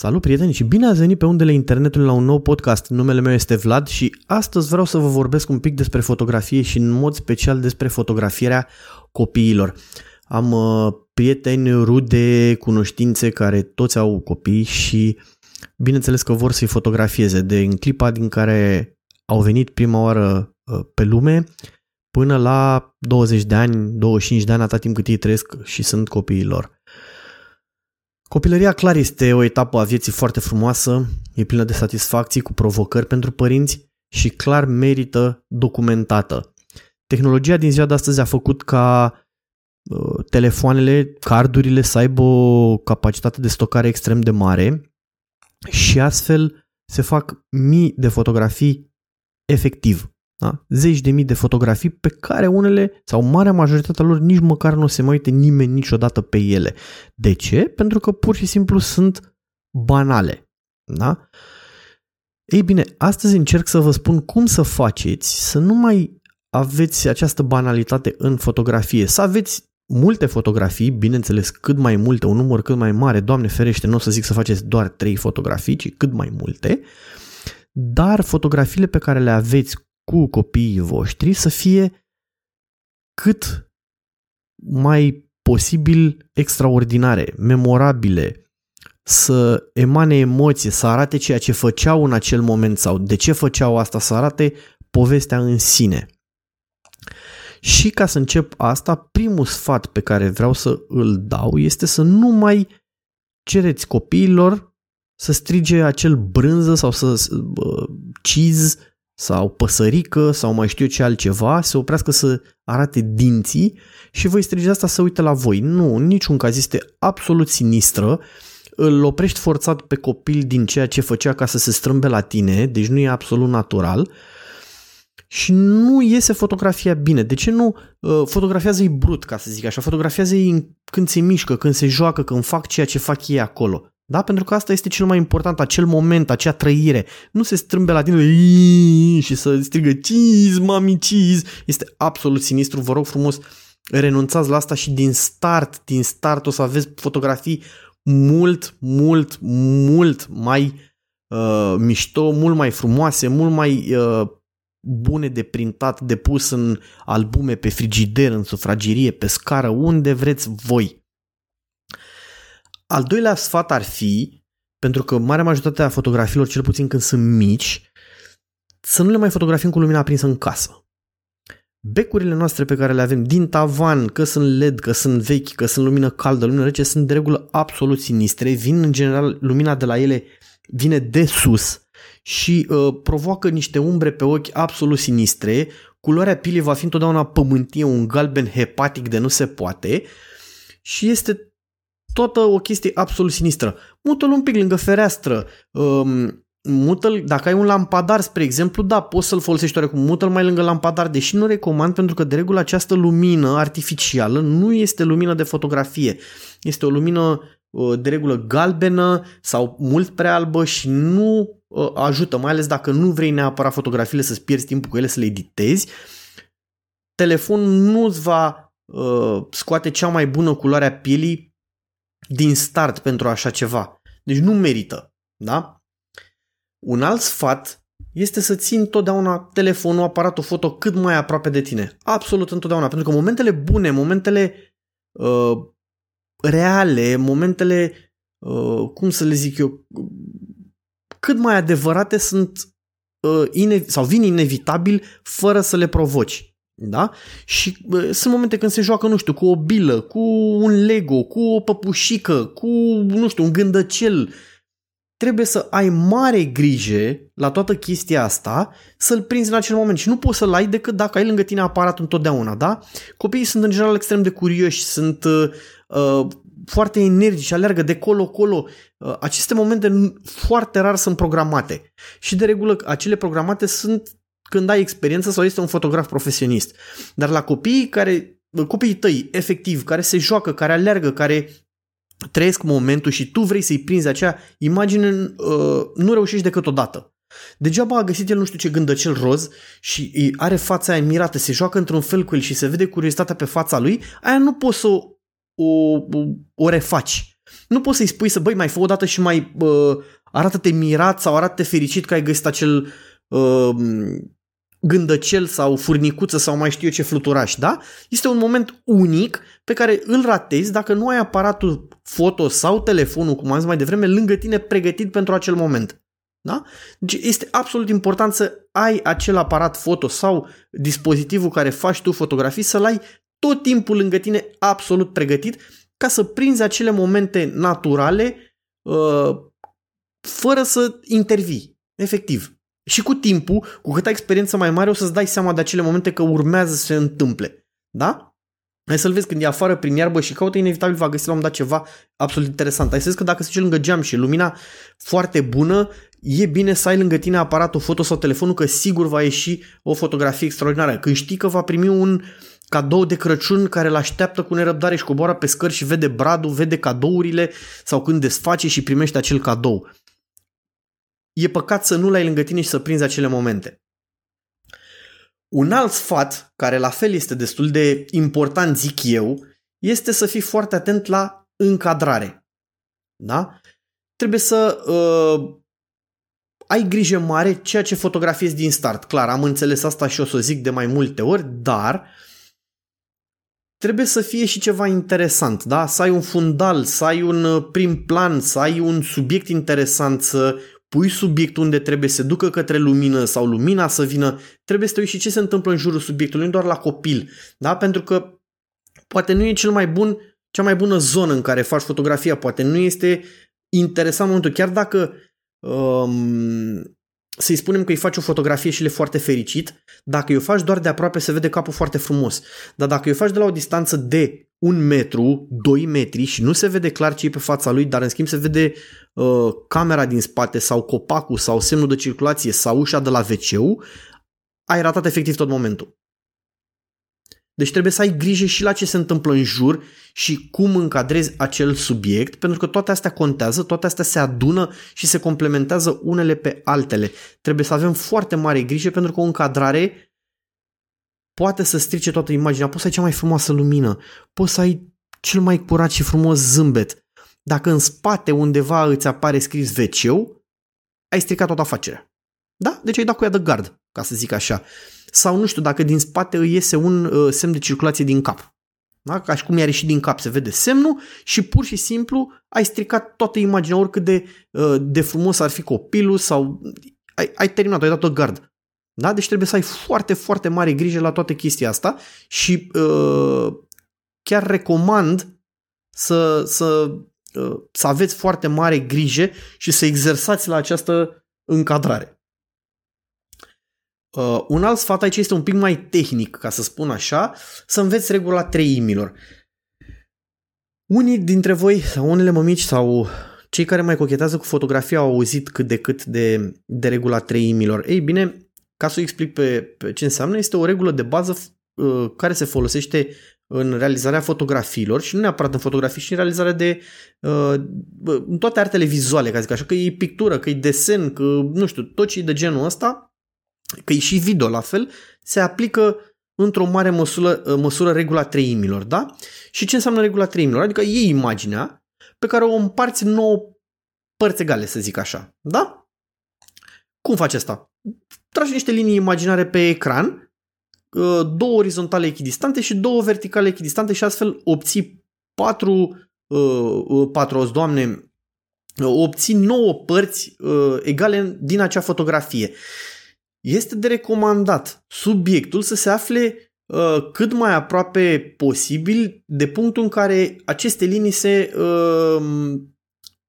Salut prieteni și bine ați venit pe undele internetului la un nou podcast. Numele meu este Vlad și astăzi vreau să vă vorbesc un pic despre fotografie și în mod special despre fotografierea copiilor. Am uh, prieteni, rude, cunoștințe care toți au copii și bineînțeles că vor să-i fotografieze. De în clipa din care au venit prima oară uh, pe lume până la 20 de ani, 25 de ani, atât timp cât ei trăiesc și sunt copiii lor. Copilăria clar este o etapă a vieții foarte frumoasă, e plină de satisfacții cu provocări pentru părinți și clar merită documentată. Tehnologia din ziua de astăzi a făcut ca uh, telefoanele, cardurile să aibă o capacitate de stocare extrem de mare și astfel se fac mii de fotografii efectiv. Da? Zeci de mii de fotografii pe care unele, sau marea majoritatea lor, nici măcar nu se mai uite nimeni niciodată pe ele. De ce? Pentru că pur și simplu sunt banale. Da? Ei bine, astăzi încerc să vă spun cum să faceți să nu mai aveți această banalitate în fotografie, să aveți multe fotografii, bineînțeles cât mai multe, un număr cât mai mare, Doamne ferește, nu o să zic să faceți doar 3 fotografii, ci cât mai multe, dar fotografiile pe care le aveți cu copiii voștri să fie cât mai posibil extraordinare, memorabile, să emane emoție, să arate ceea ce făceau în acel moment sau de ce făceau asta, să arate povestea în sine. Și ca să încep asta, primul sfat pe care vreau să îl dau este să nu mai cereți copiilor să strige acel brânză sau să uh, cheese sau păsărică sau mai știu eu ce altceva, se oprească să arate dinții și voi strige asta să uite la voi. Nu, în niciun caz este absolut sinistră, îl oprești forțat pe copil din ceea ce făcea ca să se strâmbe la tine, deci nu e absolut natural și nu iese fotografia bine. De ce nu uh, fotografiază-i brut, ca să zic așa, fotografiază-i când se mișcă, când se joacă, când fac ceea ce fac ei acolo. Da? Pentru că asta este cel mai important, acel moment, acea trăire. Nu se strâmbe la tine și să strigă cheese, mami, cheese. Este absolut sinistru. Vă rog frumos, renunțați la asta și din start, din start o să aveți fotografii mult, mult, mult mai uh, mișto, mult mai frumoase, mult mai uh, bune de printat, de pus în albume, pe frigider, în sufragerie, pe scară, unde vreți voi. Al doilea sfat ar fi, pentru că marea majoritate a fotografiilor, cel puțin când sunt mici, să nu le mai fotografiem cu lumina aprinsă în casă. Becurile noastre pe care le avem din tavan, că sunt LED, că sunt vechi, că sunt lumină caldă, lumină rece, sunt de regulă absolut sinistre. Vin în general, lumina de la ele vine de sus și uh, provoacă niște umbre pe ochi absolut sinistre. Culoarea pilei va fi întotdeauna pământie, un galben hepatic de nu se poate și este toată o chestie absolut sinistră. Mută-l un pic lângă fereastră, um, mută dacă ai un lampadar, spre exemplu, da, poți să-l folosești oarecum, mută-l mai lângă lampadar, deși nu recomand pentru că de regulă această lumină artificială nu este lumină de fotografie. Este o lumină uh, de regulă galbenă sau mult prea albă și nu uh, ajută, mai ales dacă nu vrei neapărat fotografiile să-ți pierzi timpul cu ele să le editezi. Telefonul nu îți va uh, scoate cea mai bună culoare a pielii din start pentru așa ceva. Deci nu merită. Da? Un alt sfat este să țin totdeauna telefonul, aparatul foto cât mai aproape de tine. Absolut întotdeauna. Pentru că momentele bune, momentele uh, reale, momentele, uh, cum să le zic eu, cât mai adevărate sunt uh, ine- sau vin inevitabil fără să le provoci. Da? Și uh, sunt momente când se joacă, nu știu, cu o bilă, cu un Lego, cu o păpușică, cu, nu știu, un gândăcel. Trebuie să ai mare grijă la toată chestia asta să-l prinzi în acel moment și nu poți să-l ai decât dacă ai lângă tine aparatul întotdeauna, da? Copiii sunt în general extrem de curioși, sunt uh, uh, foarte energici, alergă de colo-colo. Uh, aceste momente foarte rar sunt programate și de regulă acele programate sunt când ai experiență sau este un fotograf profesionist. Dar la copiii care, copiii tăi, efectiv, care se joacă, care alergă, care trăiesc momentul și tu vrei să-i prinzi acea imagine, uh, nu reușești decât o dată. Degeaba a găsit el nu știu ce gândăcel roz și are fața aia mirată, se joacă într-un fel cu el și se vede curiozitatea pe fața lui, aia nu poți să o, o, o refaci. Nu poți să-i spui să, băi, mai fă o dată și mai uh, arată-te mirat sau arată-te fericit că ai găsit acel uh, gândăcel sau furnicuță sau mai știu eu ce fluturaș, da? Este un moment unic pe care îl ratezi dacă nu ai aparatul foto sau telefonul, cum am zis mai devreme, lângă tine pregătit pentru acel moment. Da? Deci este absolut important să ai acel aparat foto sau dispozitivul care faci tu fotografii, să-l ai tot timpul lângă tine absolut pregătit ca să prinzi acele momente naturale uh, fără să intervii, efectiv. Și cu timpul, cu cât ai experiență mai mare, o să-ți dai seama de acele momente că urmează să se întâmple. Da? Hai să-l vezi când e afară prin iarbă și caută, inevitabil va găsi la un dat ceva absolut interesant. Hai să vezi că dacă se duce lângă geam și lumina foarte bună, e bine să ai lângă tine aparatul foto sau telefonul, că sigur va ieși o fotografie extraordinară. Când știi că va primi un cadou de Crăciun care îl așteaptă cu nerăbdare și coboară pe scări și vede bradul, vede cadourile sau când desface și primește acel cadou e păcat să nu l-ai lângă tine și să prinzi acele momente. Un alt sfat, care la fel este destul de important, zic eu, este să fii foarte atent la încadrare. Da? Trebuie să uh, ai grijă mare ceea ce fotografiezi din start. Clar, am înțeles asta și o să o zic de mai multe ori, dar trebuie să fie și ceva interesant, da? Să ai un fundal, să ai un uh, prim plan, să ai un subiect interesant, să pui subiectul unde trebuie să ducă către lumină sau lumina să vină, trebuie să te uiți și ce se întâmplă în jurul subiectului, nu doar la copil. Da? Pentru că poate nu e cel mai bun, cea mai bună zonă în care faci fotografia, poate nu este interesant momentul, chiar dacă um, să-i spunem că îi faci o fotografie și le foarte fericit, dacă îi faci doar de aproape se vede capul foarte frumos, dar dacă îi faci de la o distanță de un metru, 2 metri și nu se vede clar ce e pe fața lui, dar în schimb se vede uh, camera din spate sau copacul sau semnul de circulație sau ușa de la wc ai ratat efectiv tot momentul. Deci trebuie să ai grijă și la ce se întâmplă în jur și cum încadrezi acel subiect, pentru că toate astea contează, toate astea se adună și se complementează unele pe altele. Trebuie să avem foarte mare grijă pentru că o încadrare poate să strice toată imaginea, poți să ai cea mai frumoasă lumină, poți să ai cel mai curat și frumos zâmbet. Dacă în spate undeva îți apare scris wc ai stricat toată afacerea. Da? Deci ai dat cu ea de gard, ca să zic așa. Sau nu știu, dacă din spate îi iese un uh, semn de circulație din cap. Da? Ca și cum i-a ieșit din cap, se vede semnul și pur și simplu ai stricat toată imaginea, oricât de, uh, de frumos ar fi copilul sau ai, ai terminat, ai dat-o gard. Da? Deci trebuie să ai foarte, foarte mare grijă la toată chestia asta și uh, chiar recomand să, să, uh, să aveți foarte mare grijă și să exersați la această încadrare. Uh, un alt sfat aici este un pic mai tehnic, ca să spun așa, să înveți regula treimilor. Unii dintre voi, sau unele mămici sau cei care mai cochetează cu fotografia au auzit cât de cât de, de regula treimilor. Ei bine, ca să o explic pe, pe ce înseamnă, este o regulă de bază uh, care se folosește în realizarea fotografiilor și nu neapărat în fotografii, și în realizarea de uh, în toate artele vizuale, ca zic așa, că e pictură, că e desen, că nu știu, tot ce e de genul ăsta, că e și video la fel, se aplică într-o mare măsură, uh, măsură regula treimilor, da? Și ce înseamnă regula treimilor? Adică iei imaginea pe care o împarți în nouă părți egale, să zic așa, da? Cum faci asta? tragi niște linii imaginare pe ecran, uh, două orizontale echidistante și două verticale echidistante și astfel obții patru, uh, uh, patru ozi, doamne, obții nouă părți egale din acea fotografie. Este de recomandat subiectul să se afle cât mai aproape posibil de punctul în care aceste linii se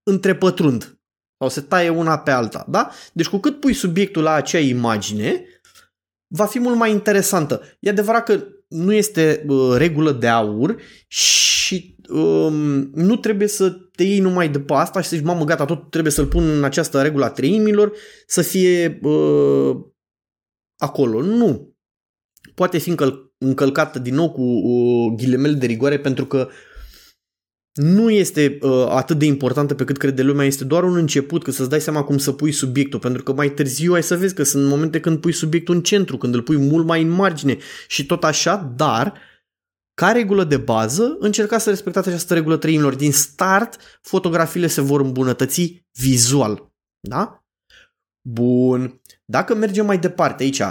întrepătrund sau se taie una pe alta, da? Deci cu cât pui subiectul la acea imagine, va fi mult mai interesantă. E adevărat că nu este uh, regulă de aur și um, nu trebuie să te iei numai după asta și să zici, mamă, gata, tot trebuie să-l pun în această regulă a treimilor să fie uh, acolo. Nu. Poate fi încăl- încălcată din nou cu uh, ghilimele de rigoare pentru că nu este uh, atât de importantă pe cât crede lumea, este doar un început, că să-ți dai seama cum să pui subiectul, pentru că mai târziu ai să vezi că sunt momente când pui subiectul în centru, când îl pui mult mai în margine și tot așa, dar ca regulă de bază, încercați să respectați această regulă treimilor. Din start, fotografiile se vor îmbunătăți vizual. Da? Bun. Dacă mergem mai departe aici,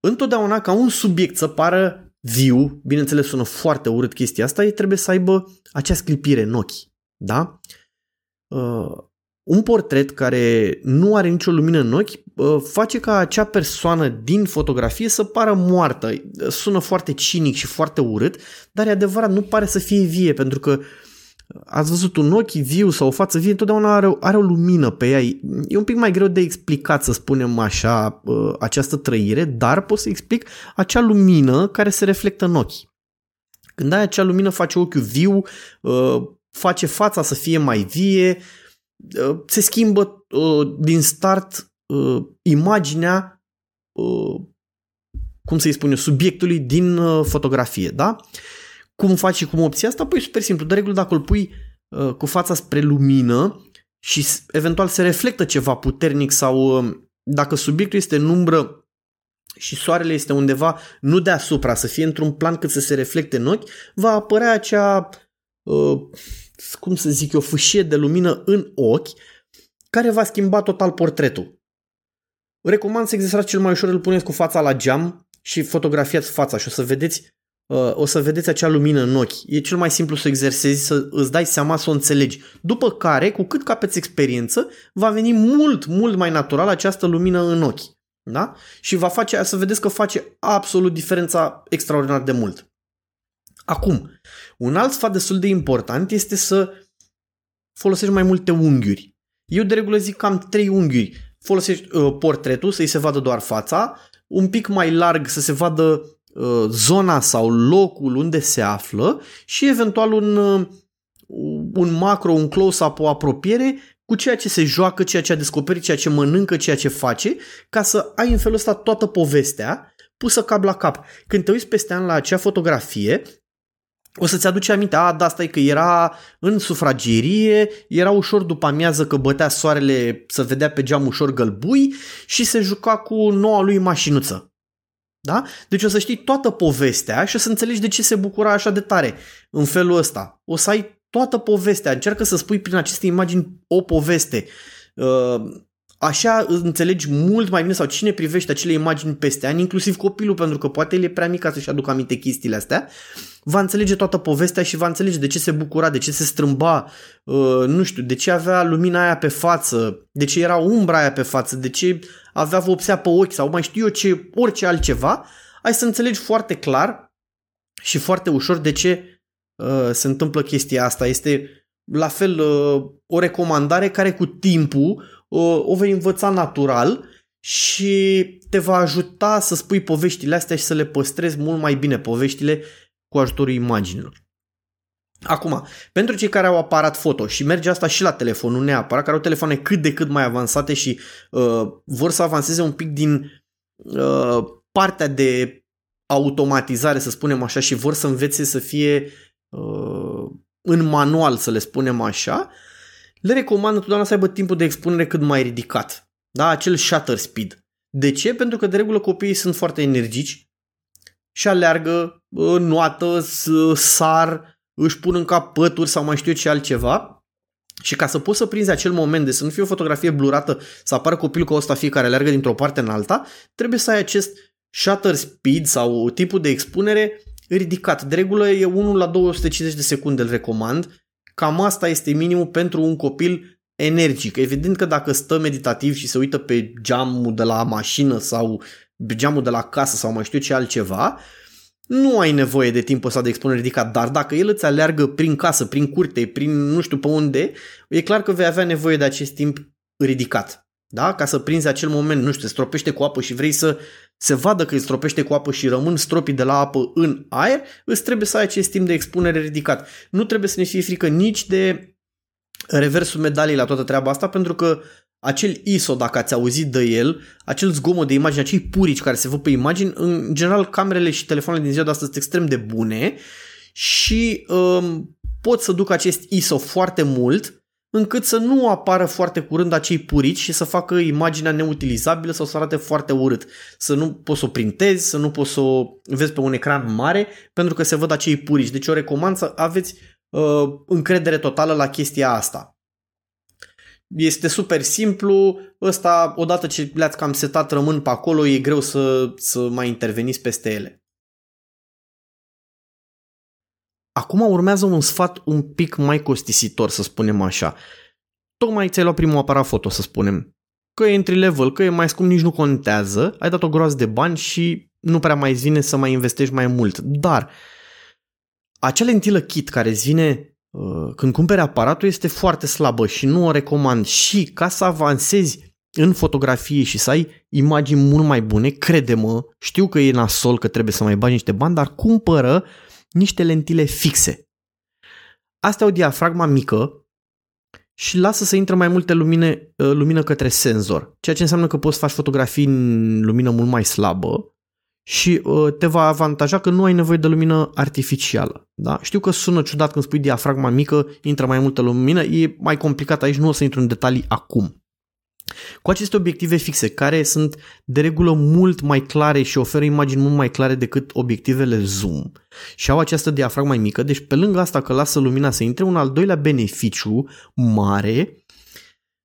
întotdeauna ca un subiect să pară viu, bineînțeles sună foarte urât chestia asta, e trebuie să aibă acea sclipire în ochi. Da? Uh, un portret care nu are nicio lumină în ochi uh, face ca acea persoană din fotografie să pară moartă. Sună foarte cinic și foarte urât, dar e adevărat, nu pare să fie vie, pentru că ați văzut un ochi viu sau o față vie, întotdeauna are, are o lumină pe ea. E un pic mai greu de explicat, să spunem așa, uh, această trăire, dar pot să explic acea lumină care se reflectă în ochi. Când ai acea lumină, face ochiul viu, uh, face fața să fie mai vie, uh, se schimbă din start imaginea cum să-i spun eu, subiectului din fotografie, da? Cum faci și cum obții asta? Păi super simplu. De regulă dacă îl pui uh, cu fața spre lumină și eventual se reflectă ceva puternic sau uh, dacă subiectul este în umbră și soarele este undeva nu deasupra, să fie într-un plan cât să se reflecte în ochi, va apărea acea, uh, cum să zic eu, fâșie de lumină în ochi care va schimba total portretul. Recomand să exersați cel mai ușor, îl puneți cu fața la geam și fotografiați fața și o să vedeți Uh, o să vedeți acea lumină în ochi. E cel mai simplu să exersezi, să îți dai seama, să o înțelegi. După care, cu cât capeți experiență, va veni mult, mult mai natural această lumină în ochi. Da? Și va face, să vedeți că face absolut diferența extraordinar de mult. Acum, un alt sfat destul de important este să folosești mai multe unghiuri. Eu de regulă zic cam trei unghiuri. Folosești uh, portretul să-i se vadă doar fața, un pic mai larg să se vadă Uh, zona sau locul unde se află și eventual un, uh, un macro, un close-up, o apropiere cu ceea ce se joacă, ceea ce a descoperit, ceea ce mănâncă, ceea ce face, ca să ai în felul ăsta toată povestea pusă cap la cap. Când te uiți peste an la acea fotografie, o să-ți aduce aminte, a, da, asta e că era în sufragerie, era ușor după amiază că bătea soarele, să vedea pe geam ușor gălbui și se juca cu noua lui mașinuță. Da? Deci o să știi toată povestea și o să înțelegi de ce se bucura așa de tare în felul ăsta. O să ai toată povestea. Încearcă să spui prin aceste imagini o poveste. Uh, așa înțelegi mult mai bine sau cine privește acele imagini peste ani, inclusiv copilul, pentru că poate el e prea mic ca să-și aducă aminte chestiile astea, va înțelege toată povestea și va înțelege de ce se bucura, de ce se strâmba, uh, nu știu, de ce avea lumina aia pe față, de ce era umbra aia pe față, de ce avea vopsea pe ochi sau mai știu eu ce, orice altceva, ai să înțelegi foarte clar și foarte ușor de ce uh, se întâmplă chestia asta. Este la fel uh, o recomandare care cu timpul uh, o vei învăța natural și te va ajuta să spui poveștile astea și să le păstrezi mult mai bine poveștile cu ajutorul imaginilor. Acum, pentru cei care au aparat foto și merge asta și la telefon, nu neapărat, care au telefoane cât de cât mai avansate și uh, vor să avanseze un pic din uh, partea de automatizare, să spunem așa, și vor să învețe să fie uh, în manual, să le spunem așa, le recomand întotdeauna să aibă timpul de expunere cât mai ridicat. Da? Acel shutter speed. De ce? Pentru că de regulă copiii sunt foarte energici și aleargă, uh, noată, sar, își pun în cap pături sau mai știu eu ce altceva și ca să poți să prinzi acel moment de să nu fie o fotografie blurată, să apară copilul ca ăsta fiecare alergă dintr-o parte în alta, trebuie să ai acest shutter speed sau tipul de expunere ridicat. De regulă e 1 la 250 de secunde îl recomand. Cam asta este minimul pentru un copil energic. Evident că dacă stă meditativ și se uită pe geamul de la mașină sau pe geamul de la casă sau mai știu ce altceva, nu ai nevoie de timpul ăsta de expunere ridicat, dar dacă el îți aleargă prin casă, prin curte, prin nu știu pe unde, e clar că vei avea nevoie de acest timp ridicat. Da? Ca să prinzi acel moment, nu știu, se stropește cu apă și vrei să se vadă că îți stropește cu apă și rămân stropii de la apă în aer, îți trebuie să ai acest timp de expunere ridicat. Nu trebuie să ne fie frică nici de reversul medaliei la toată treaba asta, pentru că acel ISO, dacă ați auzit de el, acel zgomot de imagine, acei purici care se văd pe imagini, în general camerele și telefoanele din ziua de astăzi sunt extrem de bune și um, pot să duc acest ISO foarte mult încât să nu apară foarte curând acei purici și să facă imaginea neutilizabilă sau să arate foarte urât. Să nu poți să o printezi, să nu poți să o vezi pe un ecran mare pentru că se văd acei purici. Deci eu recomand să aveți uh, încredere totală la chestia asta. Este super simplu, ăsta odată ce le-ați cam setat rămân pe acolo, e greu să, să mai interveniți peste ele. Acum urmează un sfat un pic mai costisitor, să spunem așa. Tocmai ți-ai luat primul aparat foto, să spunem. Că e entry level, că e mai scump, nici nu contează, ai dat o groază de bani și nu prea mai vine să mai investești mai mult. Dar acea lentilă kit care îți vine uh, când cumperi aparatul este foarte slabă și nu o recomand. Și ca să avansezi în fotografie și să ai imagini mult mai bune, crede-mă, știu că e nasol, că trebuie să mai bagi niște bani, dar cumpără niște lentile fixe. Asta e o diafragma mică și lasă să intre mai multe lumine, uh, lumină către senzor, ceea ce înseamnă că poți să faci fotografii în lumină mult mai slabă și uh, te va avantaja că nu ai nevoie de lumină artificială. Da? Știu că sună ciudat când spui diafragma mică, intră mai multă lumină, e mai complicat aici, nu o să intru în detalii acum. Cu aceste obiective fixe, care sunt de regulă mult mai clare și oferă imagini mult mai clare decât obiectivele zoom și au această diafragmă mai mică, deci pe lângă asta că lasă lumina să intre, un al doilea beneficiu mare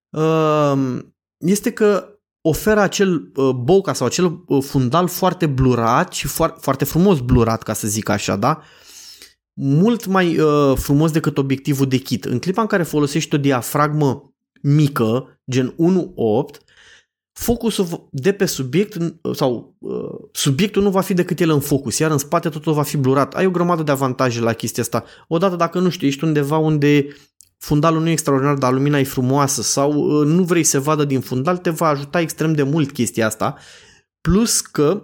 um, este că oferă acel uh, bokeh sau acel uh, fundal foarte blurat și foarte frumos blurat, ca să zic așa, da? Mult mai uh, frumos decât obiectivul de kit. În clipa în care folosești o diafragmă mică, gen 1.8, focusul de pe subiect sau uh, subiectul nu va fi decât el în focus, iar în spate totul va fi blurat. Ai o grămadă de avantaje la chestia asta. Odată dacă nu știu, ești undeva unde fundalul nu e extraordinar, dar lumina e frumoasă sau uh, nu vrei să vadă din fundal, te va ajuta extrem de mult chestia asta. Plus că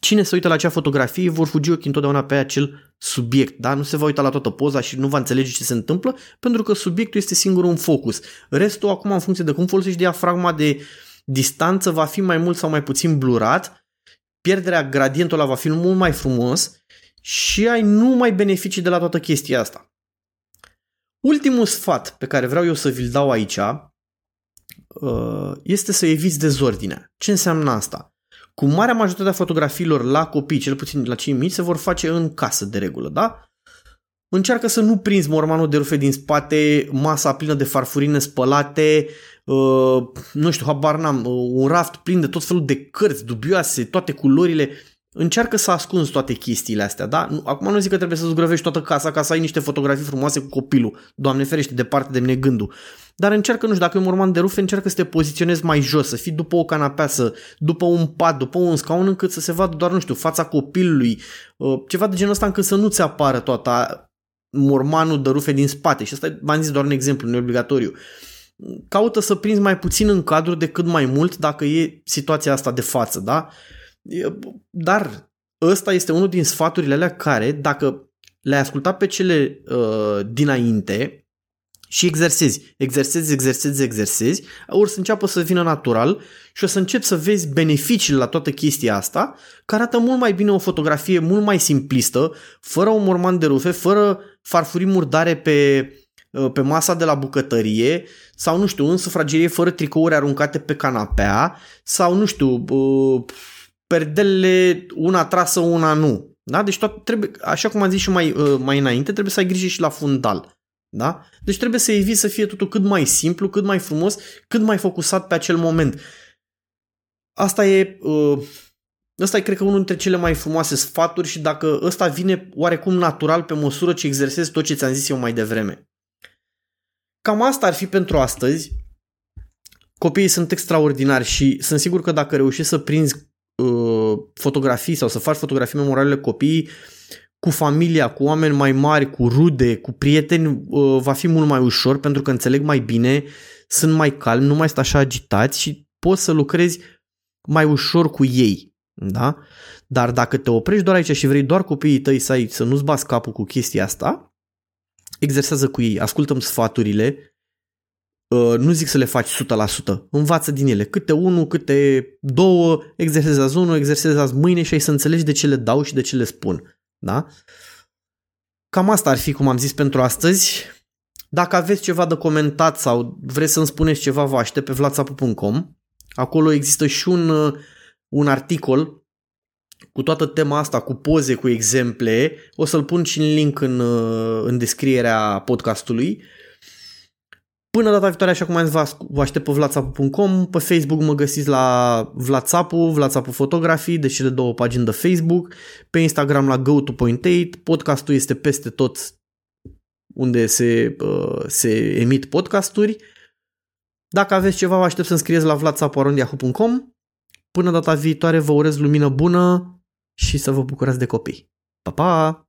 cine se uită la acea fotografie vor fugi ochii întotdeauna pe acel subiect, da? Nu se va uita la toată poza și nu va înțelege ce se întâmplă pentru că subiectul este singur în focus. Restul acum în funcție de cum folosești diafragma de distanță va fi mai mult sau mai puțin blurat, pierderea gradientului ăla va fi mult mai frumos și ai numai beneficii de la toată chestia asta. Ultimul sfat pe care vreau eu să vi-l dau aici uh, este să eviți dezordinea. Ce înseamnă asta? Cu marea majoritate a fotografiilor la copii, cel puțin la cei mici, se vor face în casă de regulă, da? Încearcă să nu prinzi mormanul de rufe din spate, masa plină de farfurine spălate, uh, nu știu, habar n-am, uh, un raft plin de tot felul de cărți dubioase, toate culorile. Încearcă să ascunzi toate chestiile astea, da? Acum nu zic că trebuie să zugrăvești toată casa ca să ai niște fotografii frumoase cu copilul. Doamne ferește, departe de mine gândul. Dar încearcă, nu știu, dacă e un morman de rufe, încearcă să te poziționezi mai jos, să fii după o canapea, să, după un pat, după un scaun, încât să se vadă doar, nu știu, fața copilului, uh, ceva de genul ăsta încât să nu ți apară toată mormanul de rufe din spate. Și asta v-am zis doar un exemplu, nu obligatoriu. Caută să prinzi mai puțin în cadru decât mai mult dacă e situația asta de față, da? Dar ăsta este unul din sfaturile alea care, dacă le-ai ascultat pe cele uh, dinainte, și exersezi, exersezi, exersezi, exersezi, ori să înceapă să vină natural și o să începi să vezi beneficiile la toată chestia asta, care arată mult mai bine o fotografie mult mai simplistă, fără un morman de rufe, fără farfurii murdare pe, uh, pe masa de la bucătărie sau, nu știu, în sufragerie fără tricouri aruncate pe canapea sau, nu știu, uh, perdelele una trasă, una nu. Da? Deci tot trebuie, așa cum am zis și mai, uh, mai înainte, trebuie să ai grijă și la fundal. Da? Deci trebuie să eviți să fie totul cât mai simplu, cât mai frumos, cât mai focusat pe acel moment. Asta e, uh, ăsta e cred că unul dintre cele mai frumoase sfaturi și dacă ăsta vine oarecum natural pe măsură ce exersezi tot ce ți-am zis eu mai devreme. Cam asta ar fi pentru astăzi. Copiii sunt extraordinari și sunt sigur că dacă reușești să prinzi uh, fotografii sau să faci fotografii memorabile copiii, cu familia, cu oameni mai mari, cu rude, cu prieteni, uh, va fi mult mai ușor pentru că înțeleg mai bine, sunt mai calm, nu mai sunt așa agitați și poți să lucrezi mai ușor cu ei. Da? Dar dacă te oprești doar aici și vrei doar copiii tăi să, ai, să nu-ți bați capul cu chestia asta, exersează cu ei, ascultăm sfaturile, uh, nu zic să le faci 100%, învață din ele, câte unul, câte două, exersează unul, exersează mâine și ai să înțelegi de ce le dau și de ce le spun. Da? Cam asta ar fi, cum am zis, pentru astăzi. Dacă aveți ceva de comentat sau vreți să-mi spuneți ceva, vă aștept pe vlatsapu.com. Acolo există și un, uh, un articol cu toată tema asta, cu poze, cu exemple. O să-l pun și în link în, uh, în descrierea podcastului. Până data viitoare, așa cum am zis, vă aștept pe vlatsapu.com, pe Facebook mă găsiți la Vlatsapu, Vlatsapu Fotografii, de cele două pagini de Facebook, pe Instagram la go2.8, podcastul este peste tot unde se, uh, se emit podcasturi. Dacă aveți ceva, vă aștept să-mi scrieți la vlatsapu.com. Până data viitoare vă urez lumină bună și să vă bucurați de copii. Pa, pa!